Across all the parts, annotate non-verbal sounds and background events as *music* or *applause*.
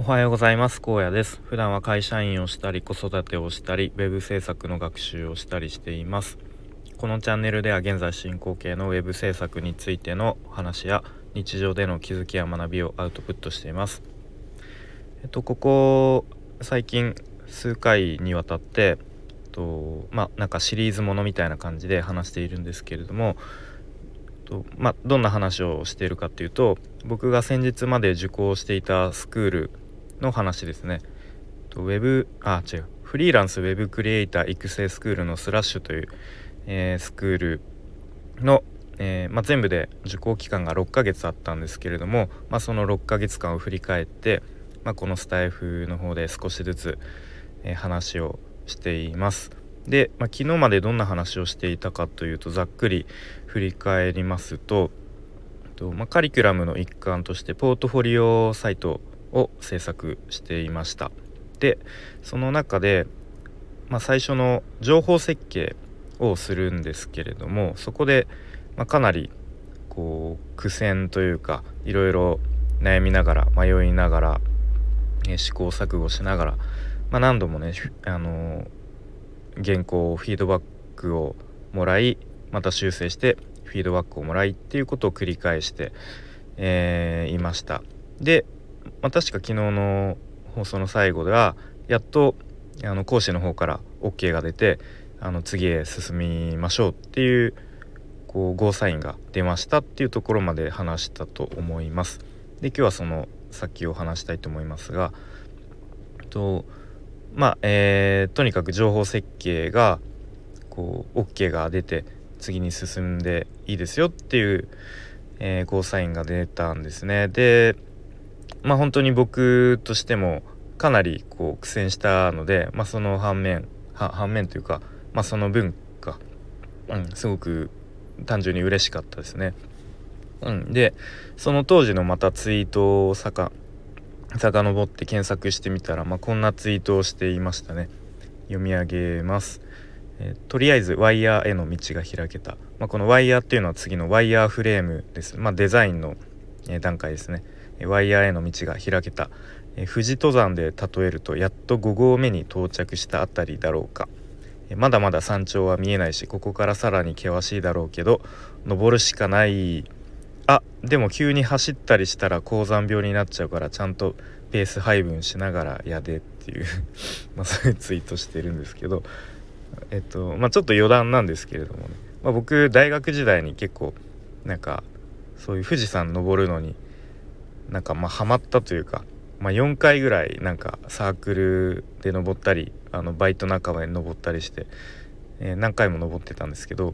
おはようございます。高野です。普段は会社員をしたり子育てをしたりウェブ制作の学習をしたりしています。このチャンネルでは現在進行形のウェブ制作についての話や日常での気づきや学びをアウトプットしています。えっとここ最近数回にわたってとまあなんかシリーズものみたいな感じで話しているんですけれどもとまあどんな話をしているかっていうと僕が先日まで受講していたスクールの話ですね。ウェブあ違うフリーランスウェブクリエイター育成スクールのスラッシュという、えー、スクールの、えー、まあ、全部で受講期間が6ヶ月あったんですけれども、まあ、その6ヶ月間を振り返って、まあ、このスタイフの方で少しずつ、えー、話をしています。で、ま昨日までどんな話をしていたかというとざっくり振り返りますとと、まカリキュラムの一環としてポートフォリオサイトを制作していましたでその中で、まあ、最初の情報設計をするんですけれどもそこで、まあ、かなりこう苦戦というかいろいろ悩みながら迷いながら、え試行錯誤しながら、まあ、何度もねあの原稿フィードバックをもらいまた修正してフィードバックをもらいっていうことを繰り返して、えー、いました。でまあ、確か昨日の放送の最後ではやっとあの講師の方から OK が出てあの次へ進みましょうっていうこうゴーサインが出ましたっていうところまで話したと思います。で今日はその先を話したいと思いますがとまあえー、とにかく情報設計がこう OK が出て次に進んでいいですよっていう、えー、ゴーサインが出たんですね。でまあ本当に僕としてもかなりこう苦戦したので、まあ、その反面反面というか、まあ、その分が、うん、すごく単純に嬉しかったですね。うん、でその当時のまたツイートをさか遡って検索してみたら、まあ、こんなツイートをしていましたね。読み上げます。えー、とりあえずワイヤーへの道が開けた、まあ、このワイヤーっていうのは次のワイヤーフレームです、まあ、デザインの、えー、段階ですね。ワイヤーへの道が開けた、え富士登山で例えるとやっと5合目に到着した辺りだろうか、まだまだ山頂は見えないしここからさらに険しいだろうけど登るしかない。あでも急に走ったりしたら高山病になっちゃうからちゃんとペース配分しながらやでっていう *laughs* まあそういうツイートしてるんですけど。えっとまあちょっと余談なんですけれどもね、まあ、僕大学時代に結構なんかそういう富士山登るのになんかまあハマったというか、まあ、4回ぐらいなんかサークルで登ったりあのバイト仲間で登ったりして、えー、何回も登ってたんですけど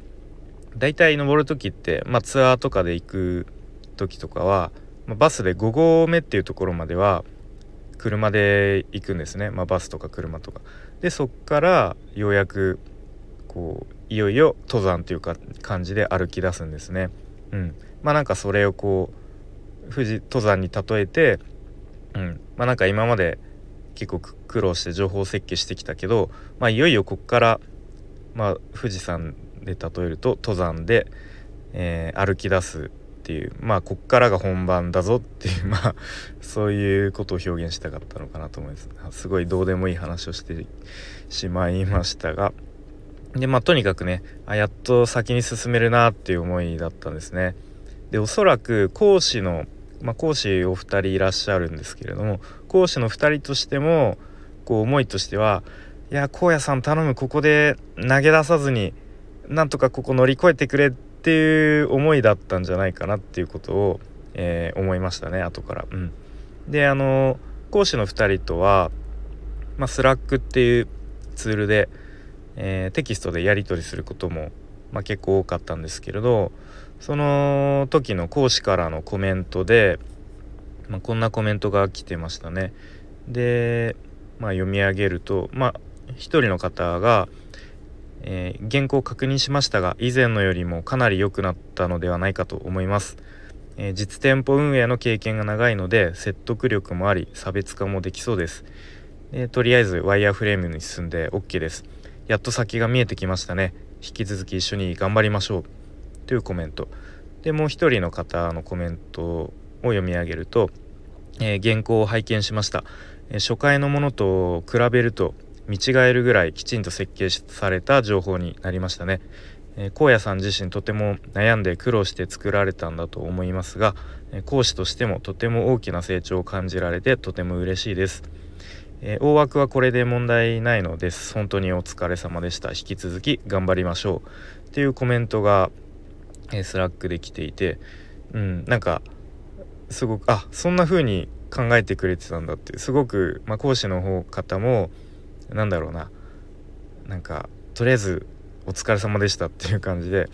大体登る時って、まあ、ツアーとかで行く時とかは、まあ、バスで5合目っていうところまでは車で行くんですね、まあ、バスとか車とか。でそっからようやくこういよいよ登山というか感じで歩き出すんですね。うん、まあなんかそれをこう富士登山に例えて、うんまあ、なんか今まで結構苦労して情報設計してきたけど、まあ、いよいよこっから、まあ、富士山で例えると登山で、えー、歩き出すっていうまあこっからが本番だぞっていう *laughs* まあそういうことを表現したかったのかなと思います。すごいどうでもいい話をしてしまいましたが。でまあとにかくねあやっと先に進めるなっていう思いだったんですね。でおそらく講師のまあ、講師お二人いらっしゃるんですけれども講師の2人としてもこう思いとしてはいや荒野さん頼むここで投げ出さずになんとかここ乗り越えてくれっていう思いだったんじゃないかなっていうことを、えー、思いましたね後から。うん、であの講師の2人とは、まあ、スラックっていうツールで、えー、テキストでやり取りすることも、まあ、結構多かったんですけれどその時の講師からのコメントで、まあ、こんなコメントが来てましたね。で、まあ、読み上げると、まあ、一人の方が、えー、原稿を確認しましたが以前のよりもかなり良くなったのではないかと思います。えー、実店舗運営の経験が長いので説得力もあり差別化もできそうです。えとりあえずワイヤーフレームに進んで OK です。やっと先が見えてきましたね。引き続き一緒に頑張りましょう。というコメント。でもう一人の方のコメントを読み上げるとえー、原稿を拝見しました、え、初回のものと比べると見違えるぐらいきちんと設計された情報になりましたね、えー、荒野さん自身とても悩んで苦労して作られたんだと思いますが、え講師としてもとても大きな成長を感じられてとても嬉しいです、え大枠はこれで問題ないのです。本当にお疲れ様でした。引き続き頑張りましょう。っていうコメントが、えスラックで来ていてうんなんかすごくあそんな風に考えてくれてたんだってすごく、まあ、講師の方方もなんだろうななんかとりあえずお疲れ様でしたっていう感じで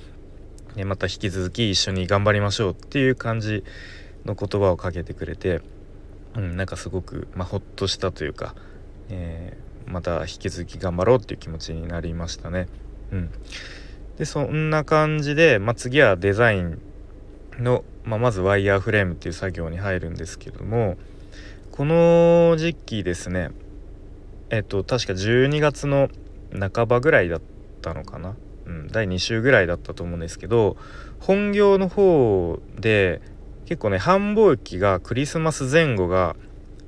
また引き続き一緒に頑張りましょうっていう感じの言葉をかけてくれて、うん、なんかすごく、まあ、ほっとしたというか、えー、また引き続き頑張ろうっていう気持ちになりましたね。うん、でそんな感じで、まあ、次はデザインの、まあ、まずワイヤーフレームっていう作業に入るんですけどもこの時期ですねえっと確か12月の半ばぐらいだったのかな、うん、第2週ぐらいだったと思うんですけど本業の方で結構ね繁忙期がクリスマス前後が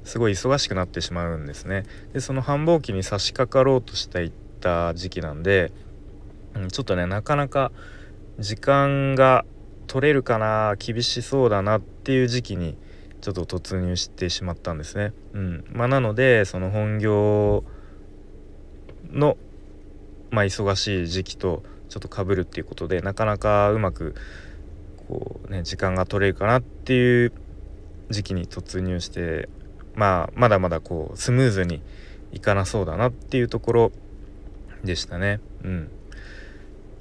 すごい忙しくなってしまうんですね。でその繁忙期に差し掛かろうとしていった時期なんで、うん、ちょっとねなかなか時間が取れるかな厳しそうだなっていう時期にちょっと突入してしまったんですね。うんまあ、なのでその本業の、まあ、忙しい時期とちょっとかぶるっていうことでなかなかうまくこう、ね、時間が取れるかなっていう時期に突入して、まあ、まだまだこうスムーズにいかなそうだなっていうところでしたね。うん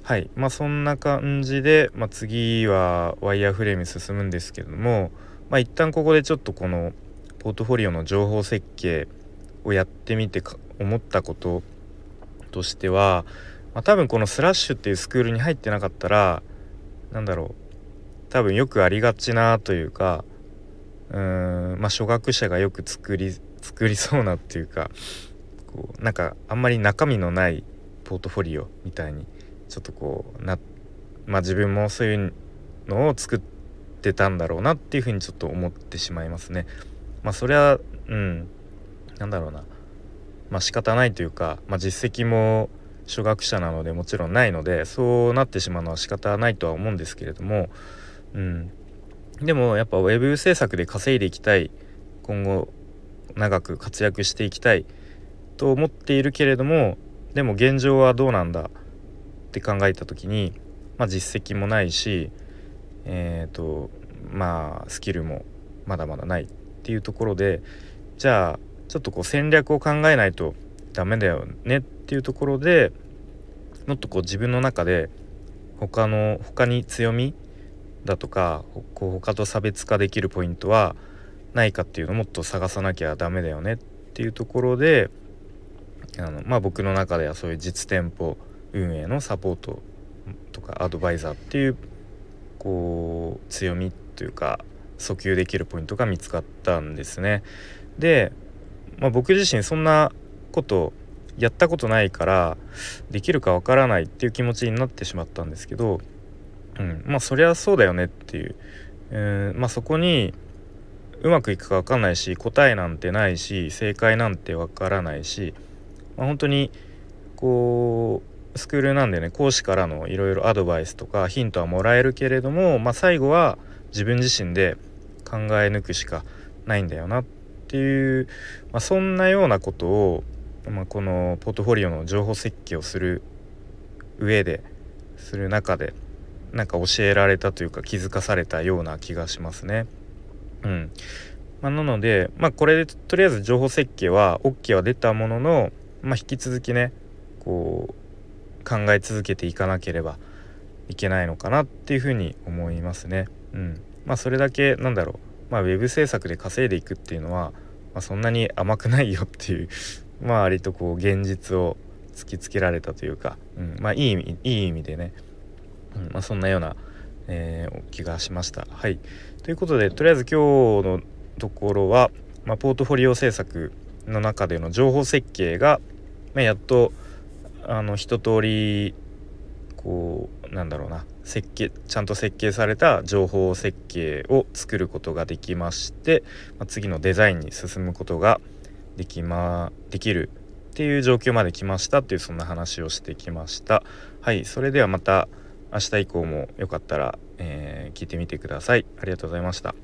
はい。まあそんな感じで、まあ、次はワイヤーフレーム進むんですけどもまあ一旦ここでちょっとこのポートフォリオの情報設計をやってみて思ったこととしては、まあ、多分このスラッシュっていうスクールに入ってなかったら何だろう多分よくありがちなというかうーんまあ初学者がよく作り作りそうなっていうかこうなんかあんまり中身のないポートフォリオみたいにちょっとこうなまあ自分もそういうのを作ってたんだろうなっていうふうにちょっと思ってしまいますね。まあそれはうんなんだろうな。まあ仕方ないというか、まあ、実績も初学者なのでもちろんないのでそうなってしまうのは仕方ないとは思うんですけれども、うん、でもやっぱ web 制作で稼いでいきたい。今後長く活躍していきたいと思っているけれどもでも現状はどうなんだって考えた時に、まあ、実績もないしえ、ー、とまあスキルもまだまだないっていうところでじゃあちょっとこう戦略を考えないとダメだよねっていうところでもっとこう自分の中で他の他に強みだとかこう他と差別化できるポイントはないかっていうのをもっと探さなきゃダメだよねっていうところであのまあ僕の中ではそういう実店舗運営のサポートとかアドバイザーっていうこう強みというか訴求できるポイントが見つかったんですね。で、まあ、僕自身そんなことやったことないからできるかわからないっていう気持ちになってしまったんですけど、うん、まあそりゃそうだよねっていう、えー、まあ、そこにうまくいくか分かんないし答えなんてないし正解なんて分からないし、まあ、本当にこうスクールなんでね講師からのいろいろアドバイスとかヒントはもらえるけれども、まあ、最後は自分自身で考え抜くしかないんだよなっていう、まあ、そんなようなことを、まあ、このポートフォリオの情報設計をする上でする中でなんか教えられたというか気づかされたような気がしますね。うんまあ、なので、まあ、これでとりあえず情報設計は OK は出たものの、まあ、引き続きねこう考え続けていかなければいけないのかなっていうふうに思いますね。うん、まあそれだけなんだろう、まあ、ウェブ制作で稼いでいくっていうのは、まあ、そんなに甘くないよっていう *laughs* まあ割とこう現実を突きつけられたというか、うん、まあいい意味いい意味でね、うん。まあ、そんなような、えー、気がしました。はい。ということでとりあえず今日のところは、まあ、ポートフォリオ制作の中での情報設計が、まあ、やっとあの一通りこうなんだろうな設計ちゃんと設計された情報設計を作ることができまして、まあ、次のデザインに進むことができ,、ま、できるっていう状況まで来ましたっていうそんな話をしてきました。はいそれではまた明日以降もよかったら、えー、聞いてみてください。ありがとうございました。